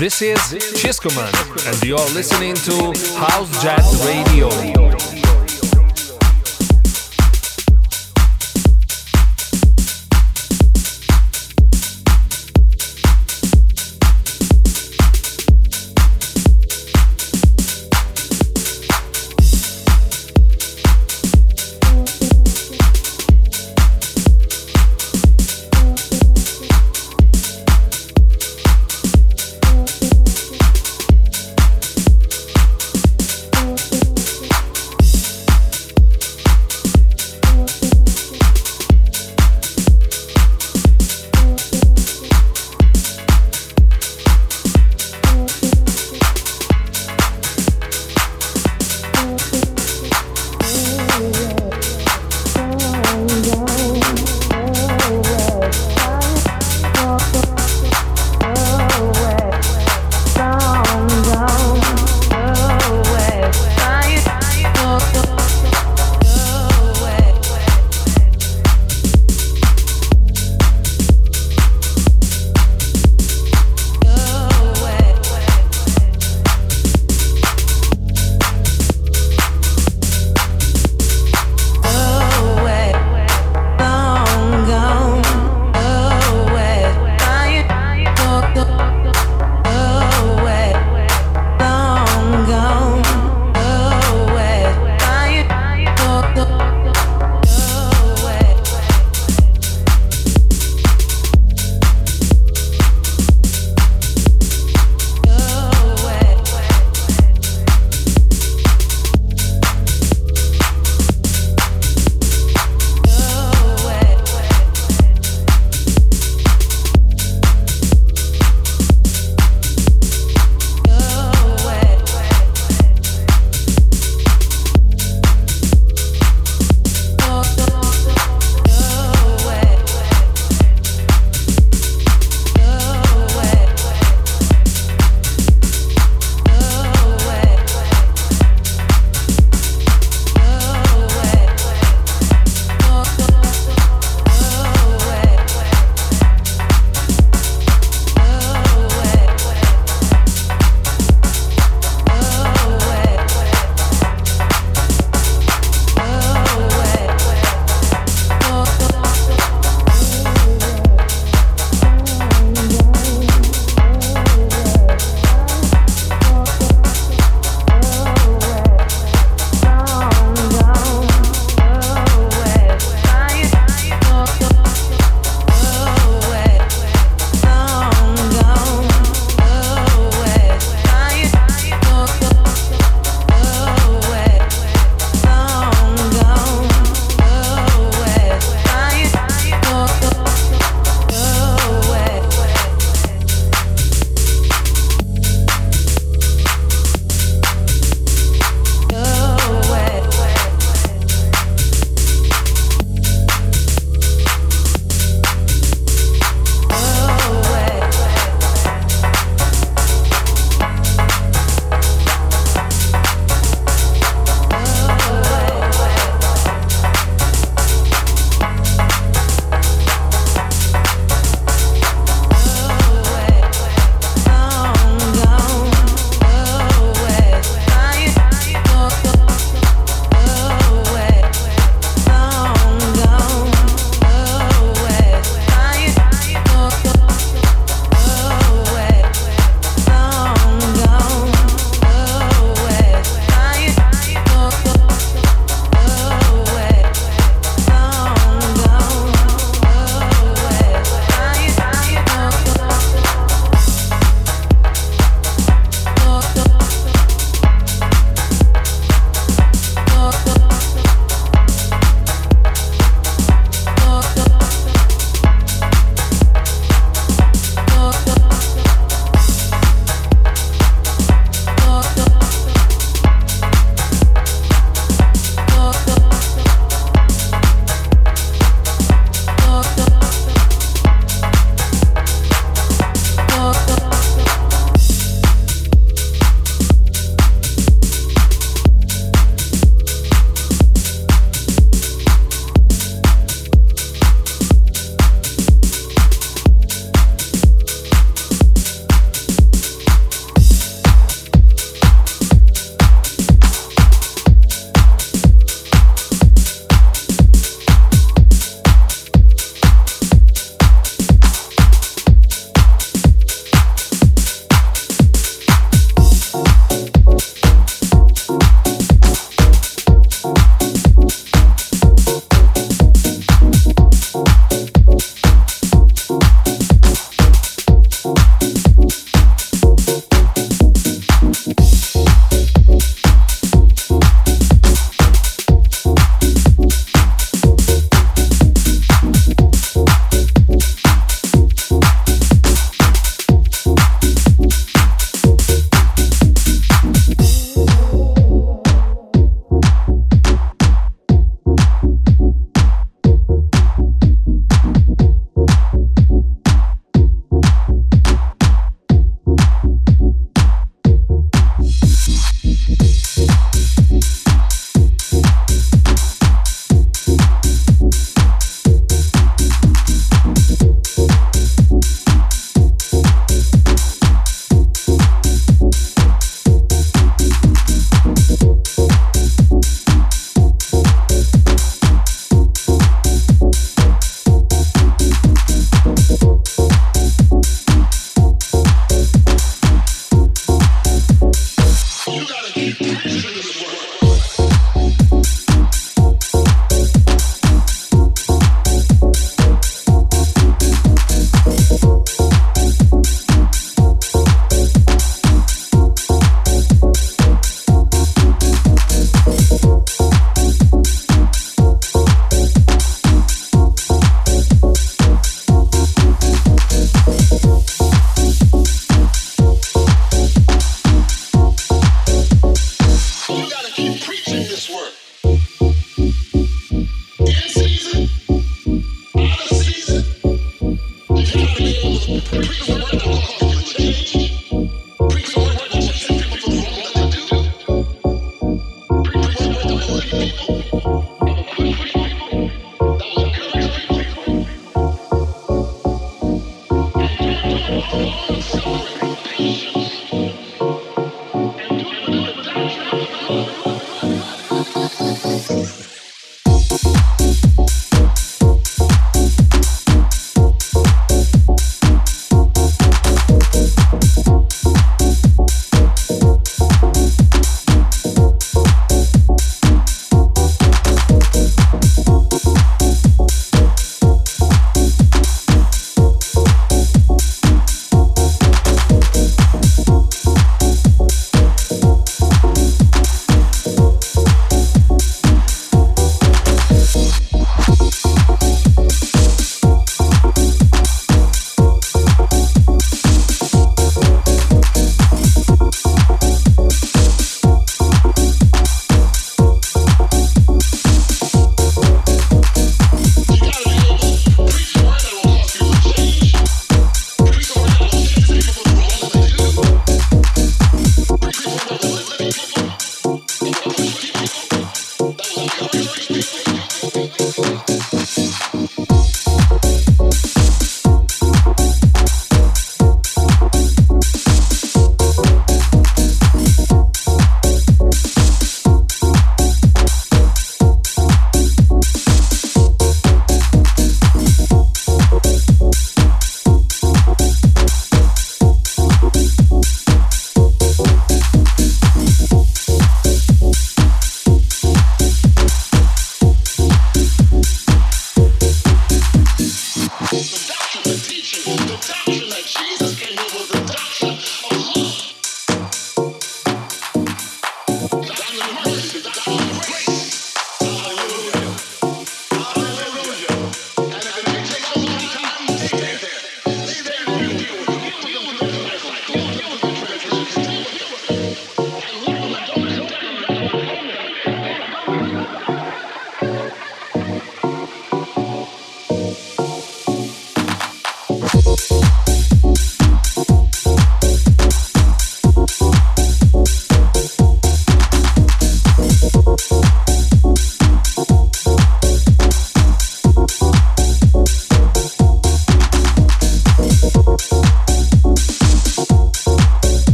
This is Chiscoman, and you're listening to House Jet Radio.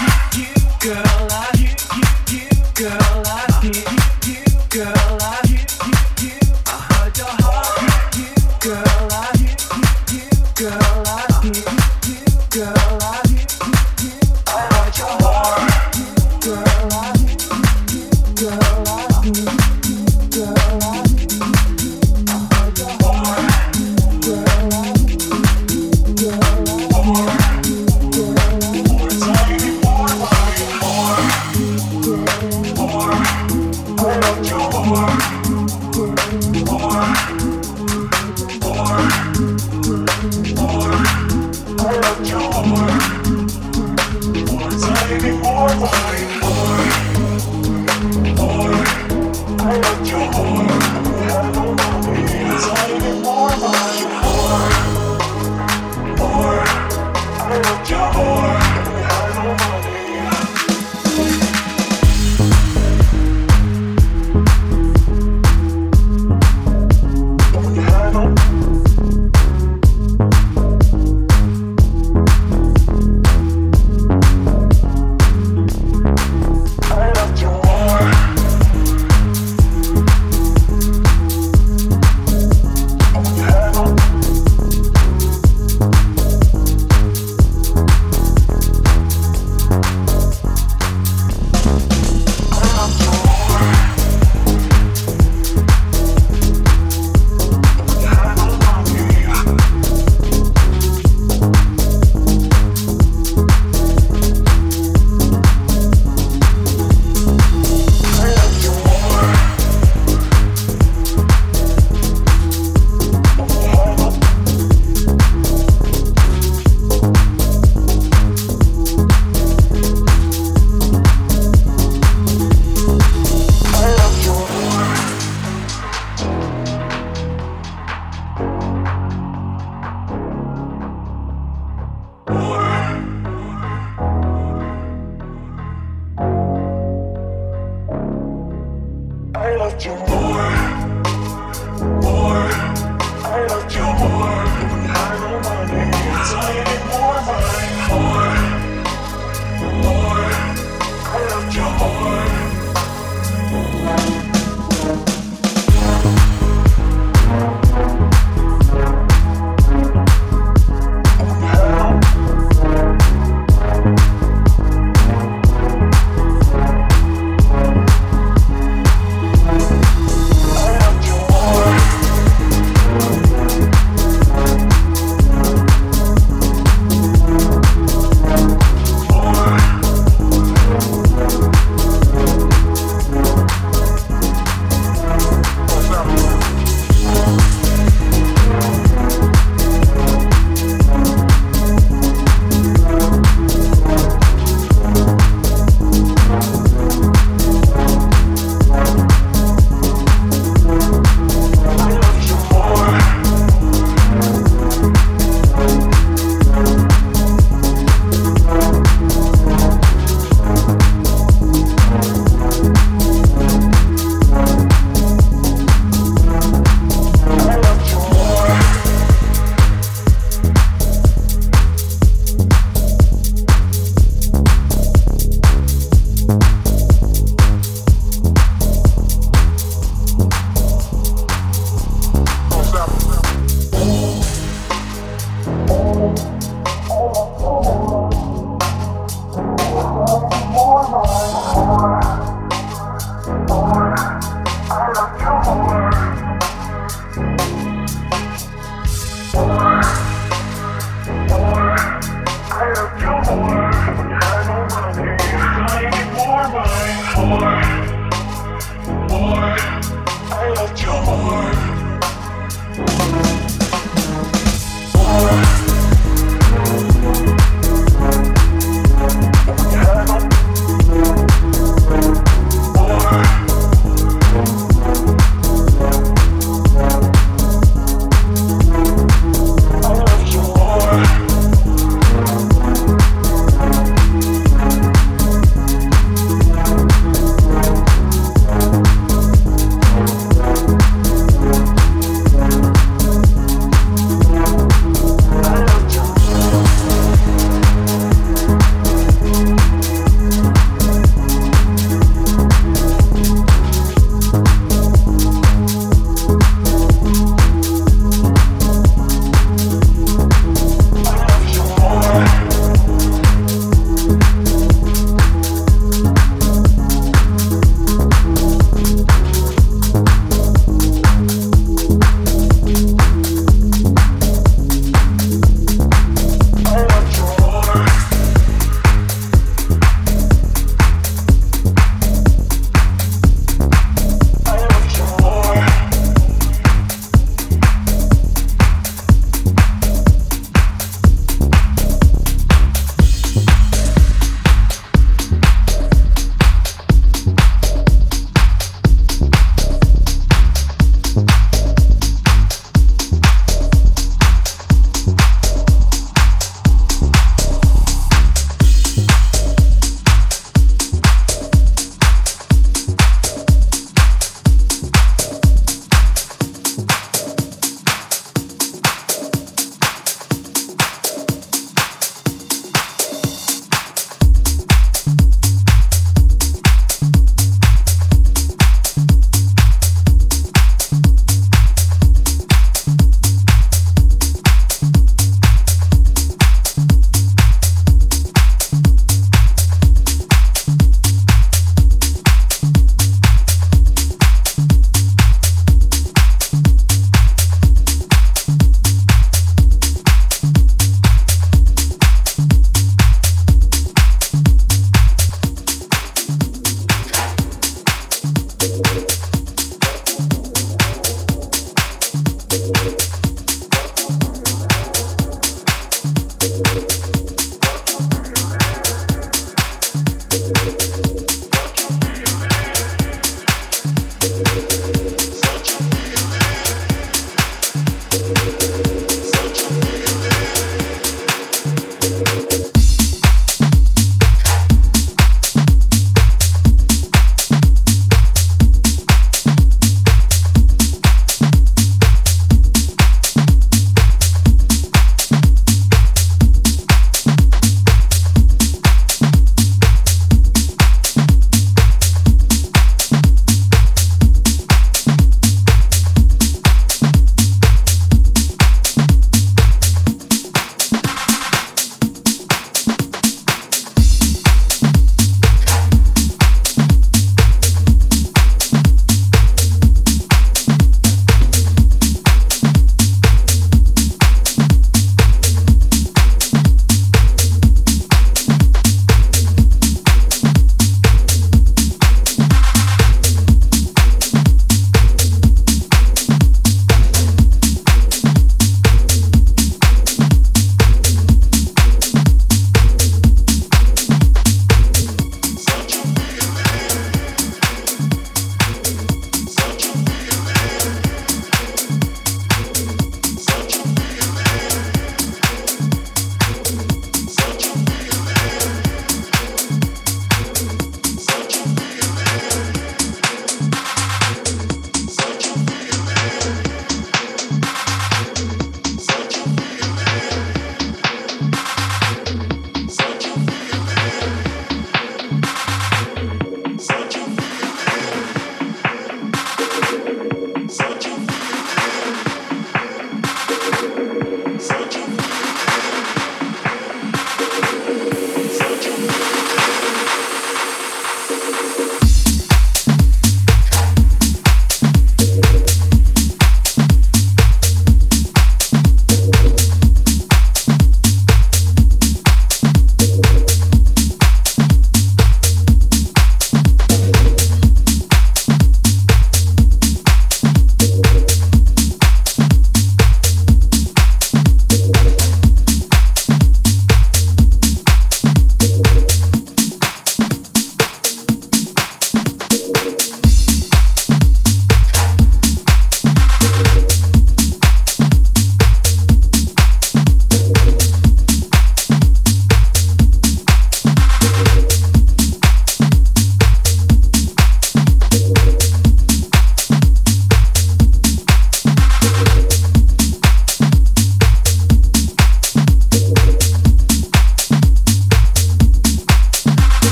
you, you, girl, I, you, you, you, girl, I, you.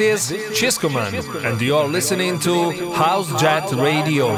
Is Chiscoman, and you're listening to House Jet Radio.